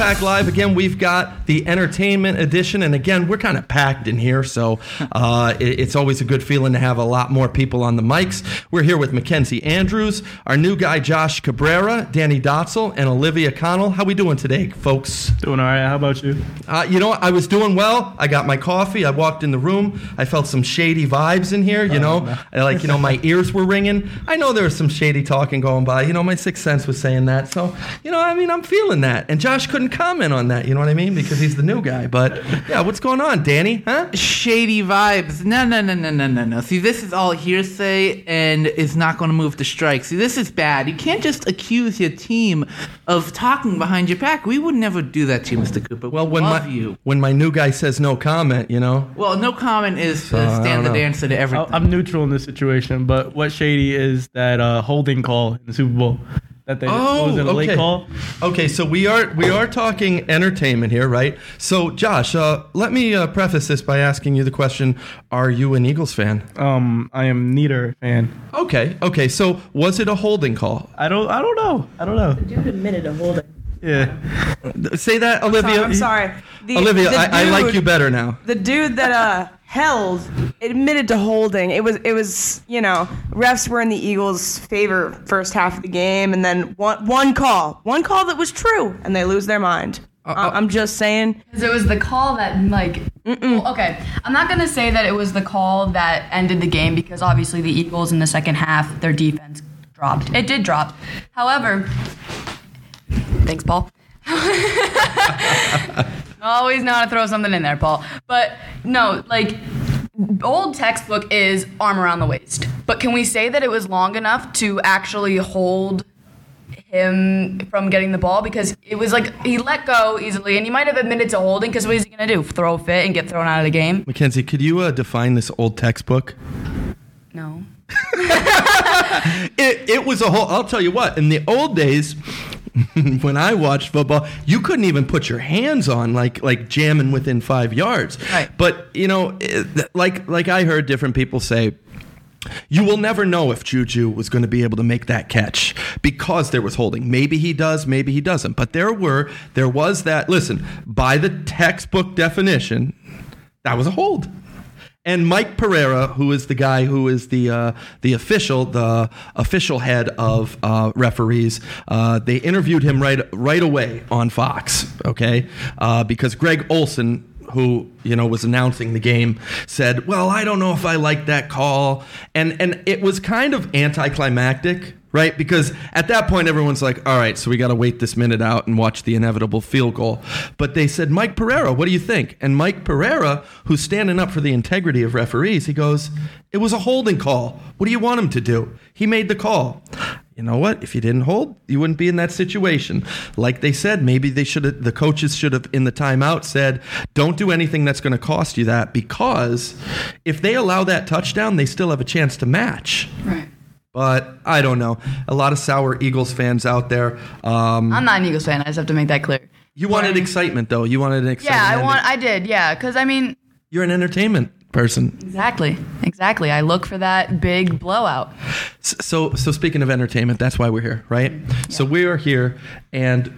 Wolfpack Live. Again, we've got the entertainment edition, and again, we're kind of packed in here, so uh, it- it's always a good feeling to have a lot more people on the mics. We're here with Mackenzie Andrews, our new guy Josh Cabreja, Danny Dotzel, and Olivia Connell. How we doing today, folks? Doing all right. How about you? Uh, you know, what? I was doing well. I got my coffee. I walked in the room. I felt some shady vibes in here. You know, I, like you know, my ears were ringing. I know there was some shady talking going by. You know, my sixth sense was saying that. So, you know, I mean, I'm feeling that. And Josh couldn't comment on that. You know what I mean? Because he's the new guy. But yeah, what's going on, Danny? Huh? shady vibes. No, no, no, no, no, no, no. See, this is all hearsay and is not going to move the strike. See, this is bad. You can't just accuse your team of talking behind your back. We would never do that to you, Mr. Cooper. Well, when love my you. when my new guy says no comment, you know. Well, no comment is I uh, don't standard know. answer to I- everything. I'm neutral in this situation, but what shady is that uh, holding call in the Super Bowl? That they Oh, was it a late okay. call? Okay, so we are we are talking entertainment here, right? So, Josh, uh, let me uh, preface this by asking you the question: Are you an Eagles fan? Um, I am neither fan. Okay, okay. So, was it a holding call? I don't. I don't know. I don't know. The dude admitted to holding. Yeah. Say that, Olivia. I'm sorry. The, Olivia, the I, I like you better now. The dude that uh held admitted to holding. It was it was you know refs were in the Eagles' favor first half of the game, and then one one call, one call that was true, and they lose their mind. Uh, I- uh, I'm just saying. Because it was the call that, like, well, okay, I'm not gonna say that it was the call that ended the game because obviously the Eagles in the second half, their defense dropped. It did drop. However, thanks, Paul. Always know how to throw something in there, Paul. But no, like, old textbook is arm around the waist. But can we say that it was long enough to actually hold him from getting the ball because it was like he let go easily and he might have admitted to holding because what is he gonna do? Throw a fit and get thrown out of the game? Mackenzie, could you uh, define this old textbook? No. It, it was a whole. I'll tell you what. In the old days, when I watched football, you couldn't even put your hands on like like jamming within five yards. Right. But you know, eh, like like I heard different people say. You will never know if Juju was going to be able to make that catch because there was holding. Maybe he does, maybe he doesn't. But there were, there was that. Listen, by the textbook definition, that was a hold. And Mike Pereira, who is the guy who is the uh, the official, the official head of uh, referees, uh, they interviewed him right right away on Fox. Okay, uh, because Greg Olsen, who you know was announcing the game, said, "Well, I don't know if I like that call," and and it was kind of anticlimactic right? Because at that point, everyone's like, all right, so we got to wait this minute out and watch the inevitable field goal. But they said, Mike Pereira, what do you think? And Mike Pereira, who's standing up for the integrity of referees, he goes, it was a holding call. What do you want him to do? He made the call. You know what? If you didn't hold, you wouldn't be in that situation. Like they said, maybe they should have, the coaches should have in the timeout said, don't do anything that's going to cost you that because if they allow that touchdown, they still have a chance to match. Right. But I don't know. A lot of sour Eagles fans out there. Um, I'm not an Eagles fan. I just have to make that clear. you wanted excitement, though. You wanted an excitement. Yeah, I want. I did. Yeah, because I mean, You're an entertainment person. exactly, exactly. I look for that big blowout. So, so speaking of entertainment, that's why we're here, right? So we are here, and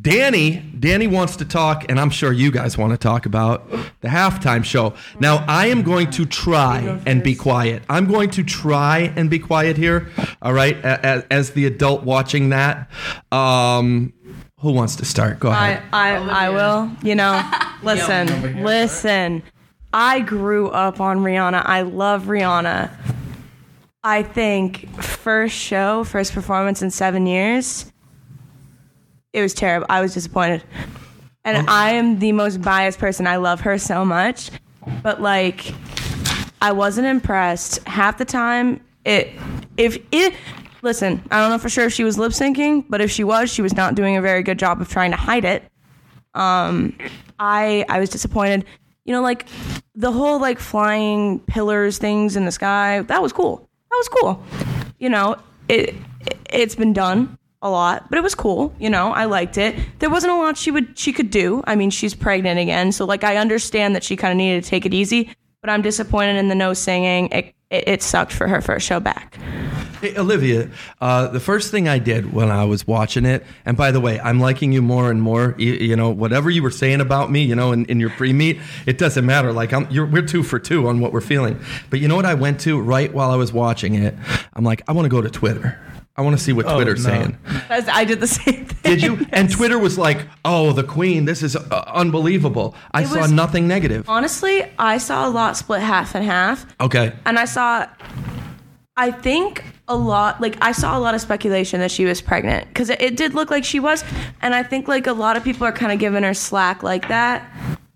Danny, Danny wants to talk, and I'm sure you guys want to talk about the halftime show. Now, I am going to try and be quiet. I'm going to try and be quiet here. All right, as, as the adult watching that. Um, who wants to start? Go I, ahead. I, I will. You know, listen, listen. I grew up on Rihanna. I love Rihanna. I think first show, first performance in seven years, it was terrible. I was disappointed. And I am the most biased person. I love her so much. But like, I wasn't impressed. Half the time, it, if it, listen, I don't know for sure if she was lip syncing, but if she was, she was not doing a very good job of trying to hide it. Um, I I was disappointed. You know, like the whole like flying pillars things in the sky. That was cool. That was cool. You know, it, it it's been done a lot, but it was cool. You know, I liked it. There wasn't a lot she would she could do. I mean, she's pregnant again, so like I understand that she kind of needed to take it easy. But I'm disappointed in the no singing. It, it it sucked for her first show back. Hey, Olivia, uh, the first thing I did when I was watching it, and by the way, I'm liking you more and more. You, you know, whatever you were saying about me, you know, in, in your pre-meet, it doesn't matter. Like, I'm, you're, we're two for two on what we're feeling. But you know what I went to right while I was watching it? I'm like, I want to go to Twitter. I want to see what Oh, Twitter's no. saying. I did the same thing. Did you? And Twitter was like, "Oh, the Queen, this is uh, unbelievable." I It saw was- nothing negative. Honestly, I saw a lot split half and half. Okay. and I saw I think a lot like I saw a lot of speculation that she was pregnant because it, it did look like she was and I think like a lot of people are kind of giving her slack like that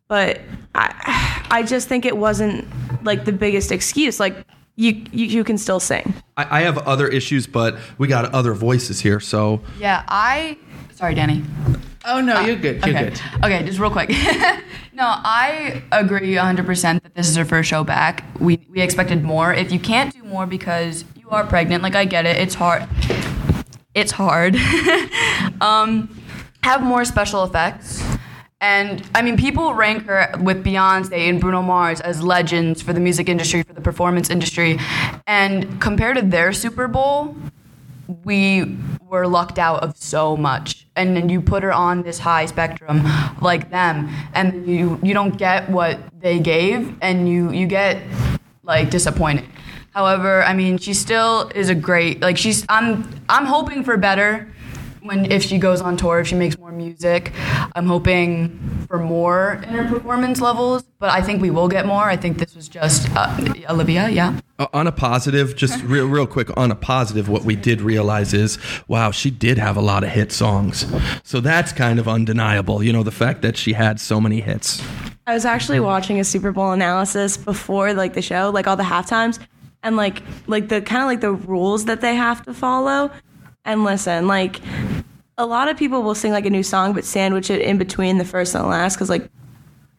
but I I just think it wasn't like the biggest excuse like you you, you can still sing I, I have other issues, but we got other voices here, so Yeah, I. Sorry, Danny. Oh no, you're good. You're okay. good. Okay, just real quick. no, I agree 100% that this is her first show back. We we expected more. If you can't do more because you are pregnant, like I get it, it's hard. It's hard. um, have more special effects. And I mean, people rank her with Beyonce and Bruno Mars as legends for the music industry, for the performance industry. And compared to their Super Bowl, we were lucked out of so much and then you put her on this high spectrum like them and you you don't get what they gave and you you get like disappointed. However i mean she still is a great like she's i'm i'm hoping for better when if she goes on tour if she makes more music i'm hoping for more in her performance levels but i think we will get more i think this was just uh, olivia yeah Uh, on a positive, just real, real quick, on a positive, what we did realize is, wow, she did have a lot of hit songs. So that's kind of undeniable. You know, the fact that she had so many hits. I was actually watching a Super Bowl analysis before like the show, like all the halftimes, and like like the kind of like the rules that they have to follow. And listen, like a lot of people will sing like a new song, but sandwich it in between the first and the last because like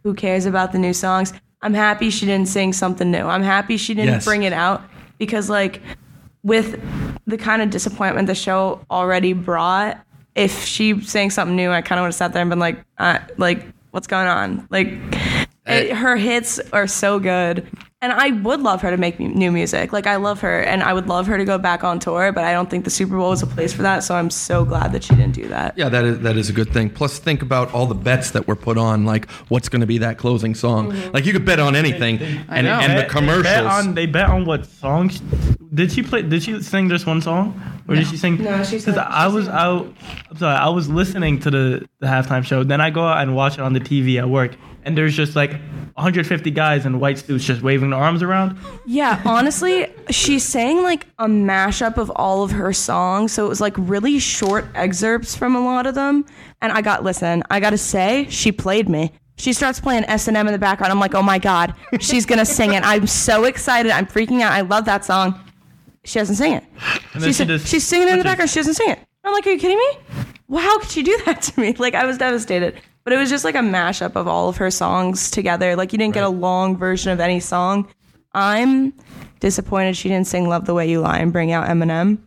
who cares about the new songs? I'm happy she didn't sing something new. I'm happy she didn't Yes. bring it out because like with the kind of disappointment the show already brought, if she sang something new, I kind of would have sat there and been like, uh, like what's going on? Like it, her hits are so good. And I would love her to make new music. Like I love her, and I would love her to go back on tour. But I don't think the Super Bowl is a place for that. So I'm so glad that she didn't do that. Yeah, that is that is a good thing. Plus, think about all the bets that were put on, like what's going to be that closing song. Mm-hmm. Like you could bet on anything, and, know. and the Bet- They commercials. bet on, they bet on what songs. Did she play? Did she sing just one song, or did she sing? No, she sang- Because I was sang- out. I'm sorry. I was listening to the the halftime show. Then I go out and watch it on the TV at work, and there's just like 150 guys in white suits just waving their arms around. Yeah, honestly, she sang like a mashup of all of her songs. So it was like really short excerpts from a lot of them. And I got, listen, I gotta say, she played me. She starts playing S&M in the background. I'm like, oh my God, she's gonna sing it. I'm so excited. I'm freaking out. I love that song. She doesn't sing it. And she just she's singing it in the background. She doesn't sing it. I'm like, are you kidding me? Well, how could she do that to me? Like, I was devastated. But it was just like a mashup of all of her songs together. Like, you didn't get a long version of any song. I'm disappointed she didn't sing "Love the Way You Lie" and bring out Eminem.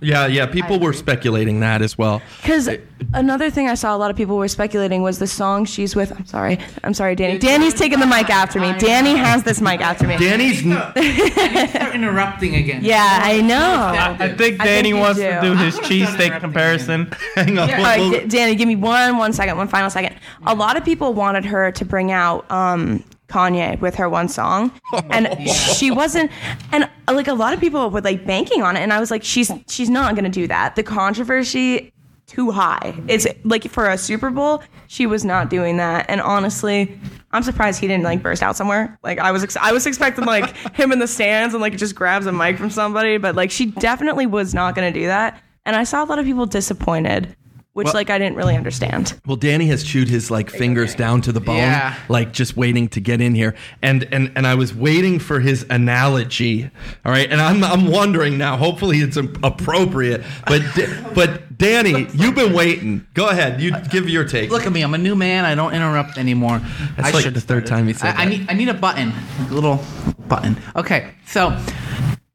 Yeah, yeah. People were speculating that as well. Because another thing I saw a lot of people were speculating was the song she's with. I'm sorry. I'm sorry, Danny. Danny's taking the mic after me. Danny has this mic after me. Danny's. Start interrupting again. Yeah, I know. I think I Danny think you wants to do. do his I'm gonna start cheesesteak comparison. hang on. All right, D- Danny, give me one, one second, one final second. A lot of people wanted her to bring out um, Kanye with her one song, and she wasn't. And uh, like a lot of people were like banking on it, and I was like, she's she's not going to do that. The controversy too high. It's like for a Super Bowl, she was not doing that. And honestly, I'm surprised he didn't like burst out somewhere. Like I was, ex- I was expecting like him in the stands and like just grabs a mic from somebody, but like she definitely was not going to do that. And I saw a lot of people disappointed, which Well- like I didn't really understand. Well, Danny has chewed his like fingers down to the bone, Yeah. like just waiting to get in here. And and and I was waiting for his analogy. All right, and I'm I'm wondering now. Hopefully, it's a- appropriate. But but Danny, you've been waiting. Go ahead. You give your take. Look at me. I'm a new man. I don't interrupt anymore. That's I like should the third time you said I, I need I need a button, a little button. Okay, so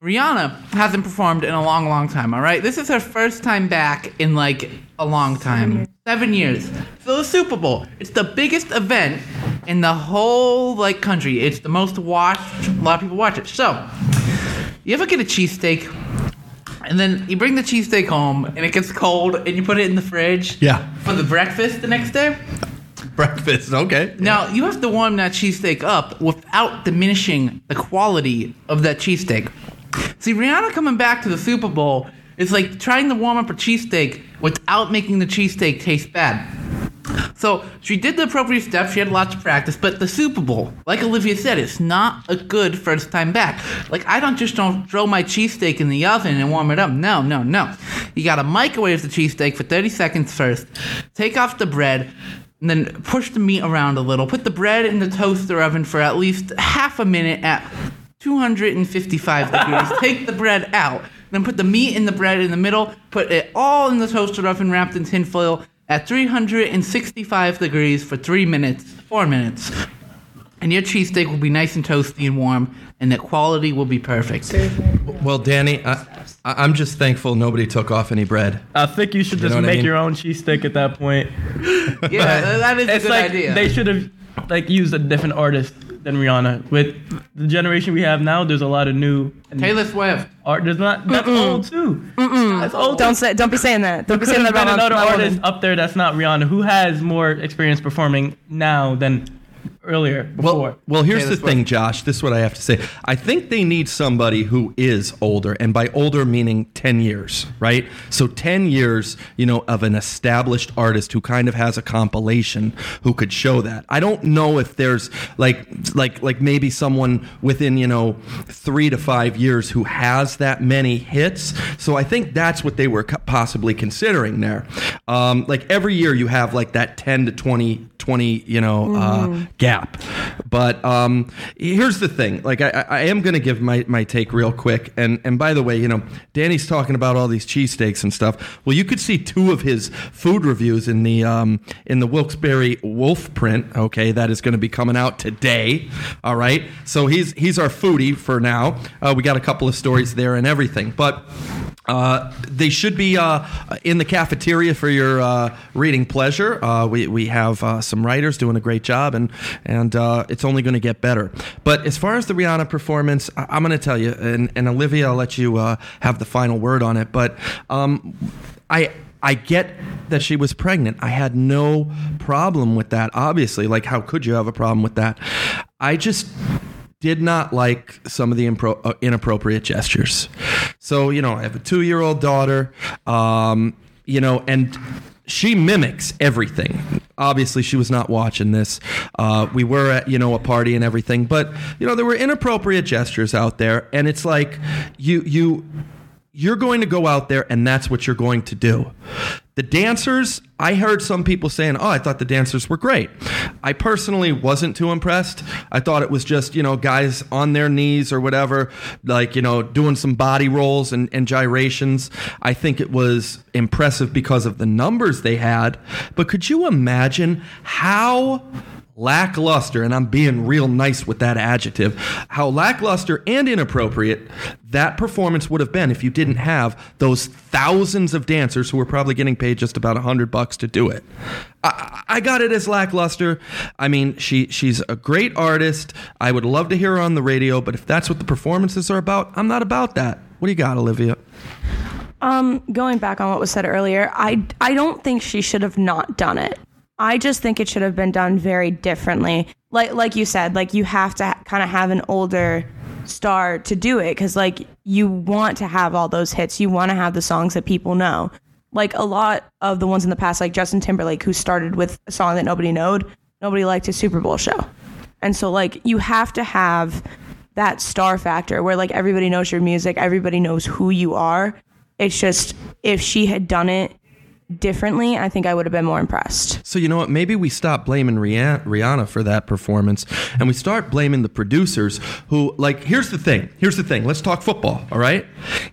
Rihanna hasn't performed in a long, long time. All right, this is her first time back in like a long time, seven years. So the Super Bowl, it's the biggest event in the whole like country. It's the most watched. A lot of people watch it. So, you ever get a cheesesteak? and then you bring the cheesesteak home, and it gets cold, and you put it in the fridge. Yeah. For the breakfast the next day. Breakfast, okay. Now you have to warm that cheesesteak up without diminishing the quality of that cheesesteak. See, Rihanna coming back to the Super Bowl is like trying to warm up a cheesesteak without making the cheesesteak taste bad. So she did the appropriate steps. She had lots of practice, but the Super Bowl, like Olivia said, it's not a good first time back. Like I don't just don't throw my cheesesteak in the oven and warm it up. No, no, no. You gotta microwave the cheesesteak for 30 seconds first. Take off the bread. And then push the meat around a little. Put the bread in the toaster oven for at least half a minute at 255 degrees. Take the bread out. Then put the meat in the bread in the middle. Put it all in the toaster oven wrapped in tin foil at 365 degrees for three minutes, four minutes. And your cheesesteak will be nice and toasty and warm, and the quality will be perfect. Well, Danny, I, I- I'm just thankful nobody took off any bread. I think you should You just know what I make mean? your own cheesesteak at that point. Yeah, that is a It's good like idea. they should have like used a different artist than Rihanna. With the generation we have now, there's a lot of new Taylor Swift. art. There's not that's old too. That's old. Don't say. Don't be saying that. Don't be saying that been about another artist woman. up there that's not Rihanna who has more experience performing now than earlier before. Well, well, here's Taylor the thing, Josh. This is what I have to say. I think they need somebody who is older, and by older meaning ten years, right? So ten years, you know, of an established artist who kind of has a compilation who could show that. I don't know if there's like, like, like maybe someone within you know three to five years who has that many hits. So I think that's what they were possibly considering there. Um, like every year, you have like that ten to 20, 20 you know, uh, gap. But um, here's the thing: like I, I I am going to give my, my take real quick. And and by the way, you know, Danny's talking about all these cheesesteaks and stuff. Well, you could see two of his food reviews in the um, in the Wilkes-Barre Wolf print. Okay, that is going to be coming out today. All right, so he's he's our foodie for now. Uh, we got a couple of stories there and everything, but. Uh, they should be uh, in the cafeteria for your uh, reading pleasure. Uh, we, we have uh, some writers doing a great job, and and it's only going to get better. But as far as the Rihanna performance, I, I'm going to tell you, and, and Olivia, I'll let you have the final word on it. But um, I. I get that she was pregnant. I had no problem with that. Obviously, like how could you have a problem with that? I just did not like some of the impro- uh, inappropriate gestures. So, you know, I have a two year old daughter, um, you know, and she mimics everything. Obviously, she was not watching this. Uh, we were at, you know, a party and everything, but, you know, there were inappropriate gestures out there. And it's like, you, you, you're going to go out there and that's what you're going to do. The dancers, I heard some people saying, "Oh, I thought the dancers were great." I personally wasn't too impressed. I thought it was just, you know, guys on their knees or whatever, like, you know, doing some body rolls and, and gyrations. I think it was impressive because of the numbers they had. But could you imagine how lackluster, and I'm being real nice with that adjective, how lackluster and inappropriate that performance would have been if you didn't have those thousands of dancers who were probably getting paid just about a hundred bucks to do it. I, I got it as lackluster. I mean, she she's a great artist. I would love to hear her on the radio, but if that's what the performances are about, I'm not about that. What do you got, Olivia? Um, going back on what was said earlier, I I don't think she should have not done it. I just think it should have been done very differently. Like like you said, like you have to ha- kind of have an older star to do it cuz like you want to have all those hits. You want to have the songs that people know. Like a lot of the ones in the past like Justin Timberlake who started with a song that nobody knowed, nobody liked his Super Bowl show. And so like you have to have that star factor where like everybody knows your music, everybody knows who you are. It's just if she had done it differently, I think I would have been more impressed. So you know what? Maybe we stop blaming Rihanna, for that performance, and we start blaming the producers who, like, here's the thing. Here's the thing. Let's talk football. All right.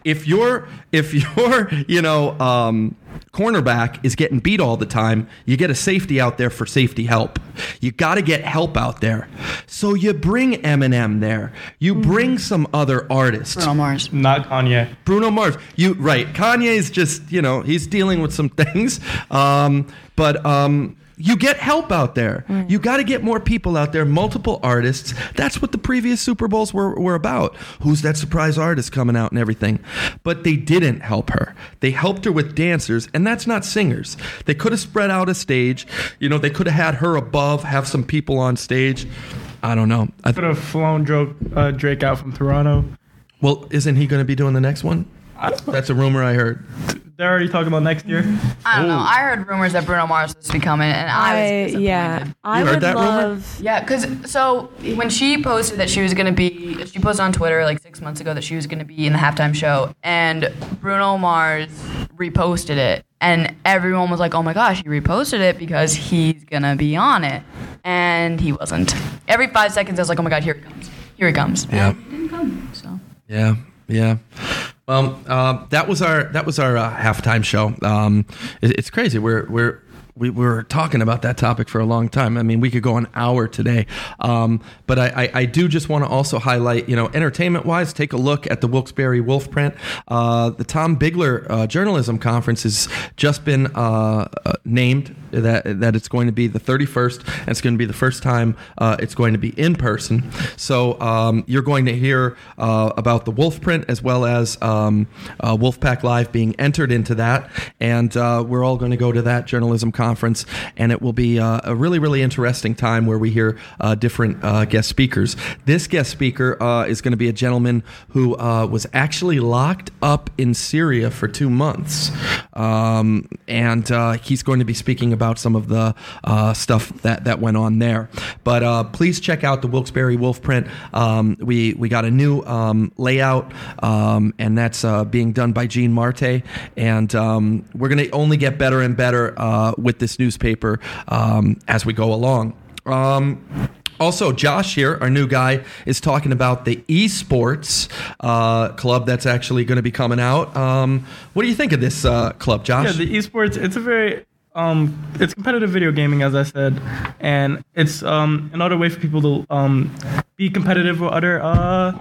If you're, if you're, you know, um, cornerback is getting beat all the time, you get a safety out there for safety help. You got to get help out there. So you bring Eminem there. You bring some other artists. Bruno Mars. Not Kanye. Bruno Mars. You right. Kanye's just you know he's dealing with some things, um, but um, you get help out there. You got to get more people out there, multiple artists. That's what the previous Super Bowls were, were about. Who's that surprise artist coming out and everything? But they didn't help her. They helped her with dancers, and that's not singers. They could have spread out a stage. You know, they could have had her above, have some people on stage. I don't know. I Could have flown Drake, uh, Drake out from Toronto. well, isn't he going to be doing the next one? I don't know. That's a rumor I heard. They're already talking about next year. I don't know. I heard rumors that Bruno Mars was to be coming, and I was I disappointed. yeah. I You heard would that rumor? love. Yeah, because so when she posted that she was gonna be, she posted on Twitter like six months ago that she was gonna be in the halftime show, and Bruno Mars reposted it, and everyone was like, "Oh my gosh, he reposted it because he's gonna be on it," and he wasn't. Every five seconds, I was like, "Oh my god, here he comes, here he comes." Yeah. And he didn't come. So Yeah, yeah. Well, uh, that was our that was our uh, halftime show. Um, it, it's crazy. We're we're we were talking about that topic for a long time. I mean, we could go an hour today. Um, but I, I, I do just want to also highlight, you know, entertainment wise, take a look at the Wilkes-Barre Wolf print. Uh, the Tom Bigler uh, Journalism Conference has just been uh, uh, named that that it's going to be the 31st, and it's going to be the first time uh, it's going to be in person. So um, you're going to hear uh, about the Wolf print as well as um, Wolfpack Live being entered into that, and we're all going to go to that journalism conference, and it will be uh, a really really interesting time where we hear uh, different uh, guest speakers. This guest speaker uh, is going to be a gentleman who uh, was actually locked up in Syria for two months, um, and he's going to be speaking about some of the stuff that, that went on there. But please check out the Wilkes-Barre Wolf print. Um, we we got a new um, layout, um, and that's being done by Gene Marte, and um, we're going to only get better and better uh, with this newspaper um, as we go along. Um, also, Josh here, our new guy, is talking about the esports uh, club that's actually going to be coming out. Um, what do you think of this uh, club, Josh? Yeah, the esports. It's a very um, it's competitive video gaming, as I said, and it's um another way for people to um be competitive with other uh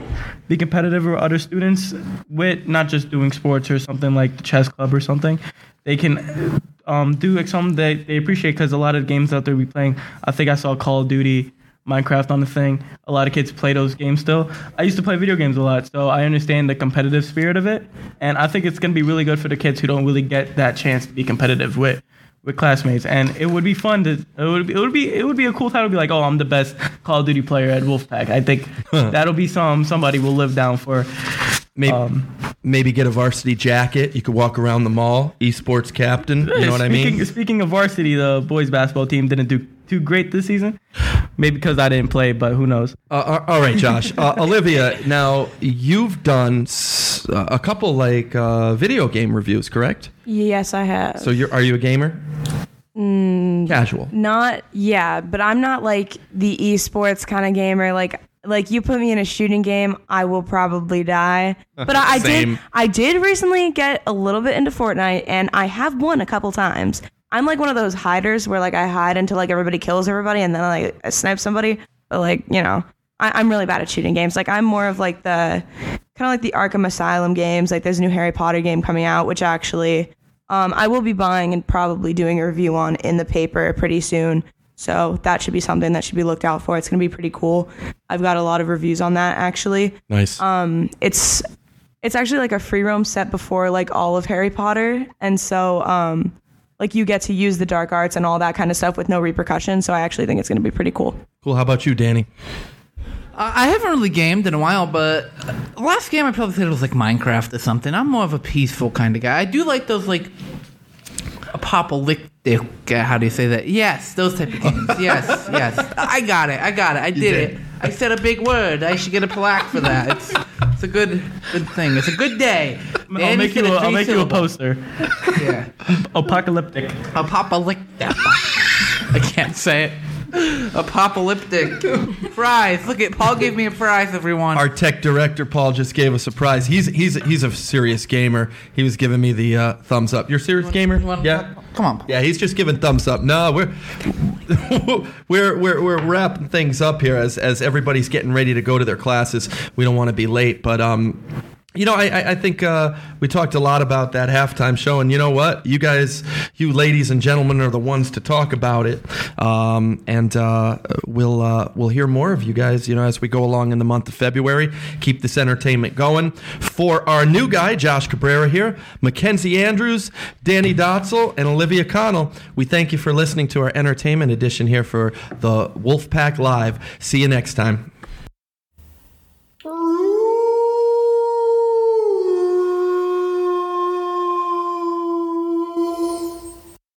be competitive with other students with not just doing sports or something like the chess club or something. They can um do like something that they appreciate because a lot of games out there we playing. I think I saw Call of Duty. Minecraft on the thing. A lot of kids play those games still. I used to play video games a lot, so I understand the competitive spirit of it, and I think it's gonna be really good for the kids who don't really get that chance to be competitive with with classmates. And it would be fun to it would be it would be it would be a cool time to be like, oh, I'm the best Call of Duty player at Wolfpack. I think that'll be some somebody will live down for. maybe, Um, maybe get a varsity jacket. You could walk around the mall, esports captain. You know what I mean? Speaking of varsity, the boys basketball team didn't do too great this season. Maybe because I didn't play, but who knows? Uh, uh, all right, Josh. Uh, Olivia, now you've done s- uh, a couple like uh, video game reviews, correct? Yes, I have. So you're are you a gamer? Mm. Casual. Not yeah, but I'm not like the esports kind of gamer. Like like you put me in a shooting game, I will probably die. But I, I did Same. I did recently get a little bit into Fortnite, and I have won a couple times. I'm like one of those hiders where like I hide until like everybody kills everybody, and then like I snipe somebody. But like you know, I, I'm really bad at shooting games. Like I'm more of like the kind of like the Arkham Asylum games. Like there's a new Harry Potter game coming out, which actually um, I will be buying and probably doing a review on in the paper pretty soon. So that should be something that should be looked out for. It's going to be pretty cool. I've got a lot of reviews on that actually. Nice. Um, it's it's actually like a free roam set before like all of Harry Potter, and so um, like you get to use the dark arts and all that kind of stuff with no repercussions. So I actually think it's going to be pretty cool. cool. How about you, Danny? Uh, I haven't really gamed in a while, but last game I probably played was like Minecraft or something. I'm more of a peaceful kind of guy. I do like those like apocalyptic. Uh, how do you say that? Yes, those type of games. yes, yes. I got it. I got it. I did, did. it. I said a big word. I should get a plaque for that. It's it's a good good thing. It's a good day. I'll make you. A, I'll make you a poster. Yeah. Apocalyptic. Apocalyptic. I can't say it. Apocalyptic. Prize. Look at Paul gave me a prize, everyone. Our tech director Paul just gave us a prize. He's he's he's a serious gamer. He was giving me the uh, thumbs up. You're a serious gamer? Yeah. Come on. Paul. Yeah, he's just giving thumbs up. No, we're we're we're we're wrapping things up here as as everybody's getting ready to go to their classes. We don't want to be late, but um you know, I, I think uh, we talked a lot about that halftime show, and you know what? You guys, you ladies and gentlemen, are the ones to talk about it, um, and uh, we'll uh, we'll hear more of you guys. You know, as we go along in the month of February, keep this entertainment going. For our new guy, Josh Cabreja here, Mackenzie Andrews, Danny Dotzel, and Olivia Connell, we thank you for listening to our entertainment edition here for the Wolfpack Live. See you next time.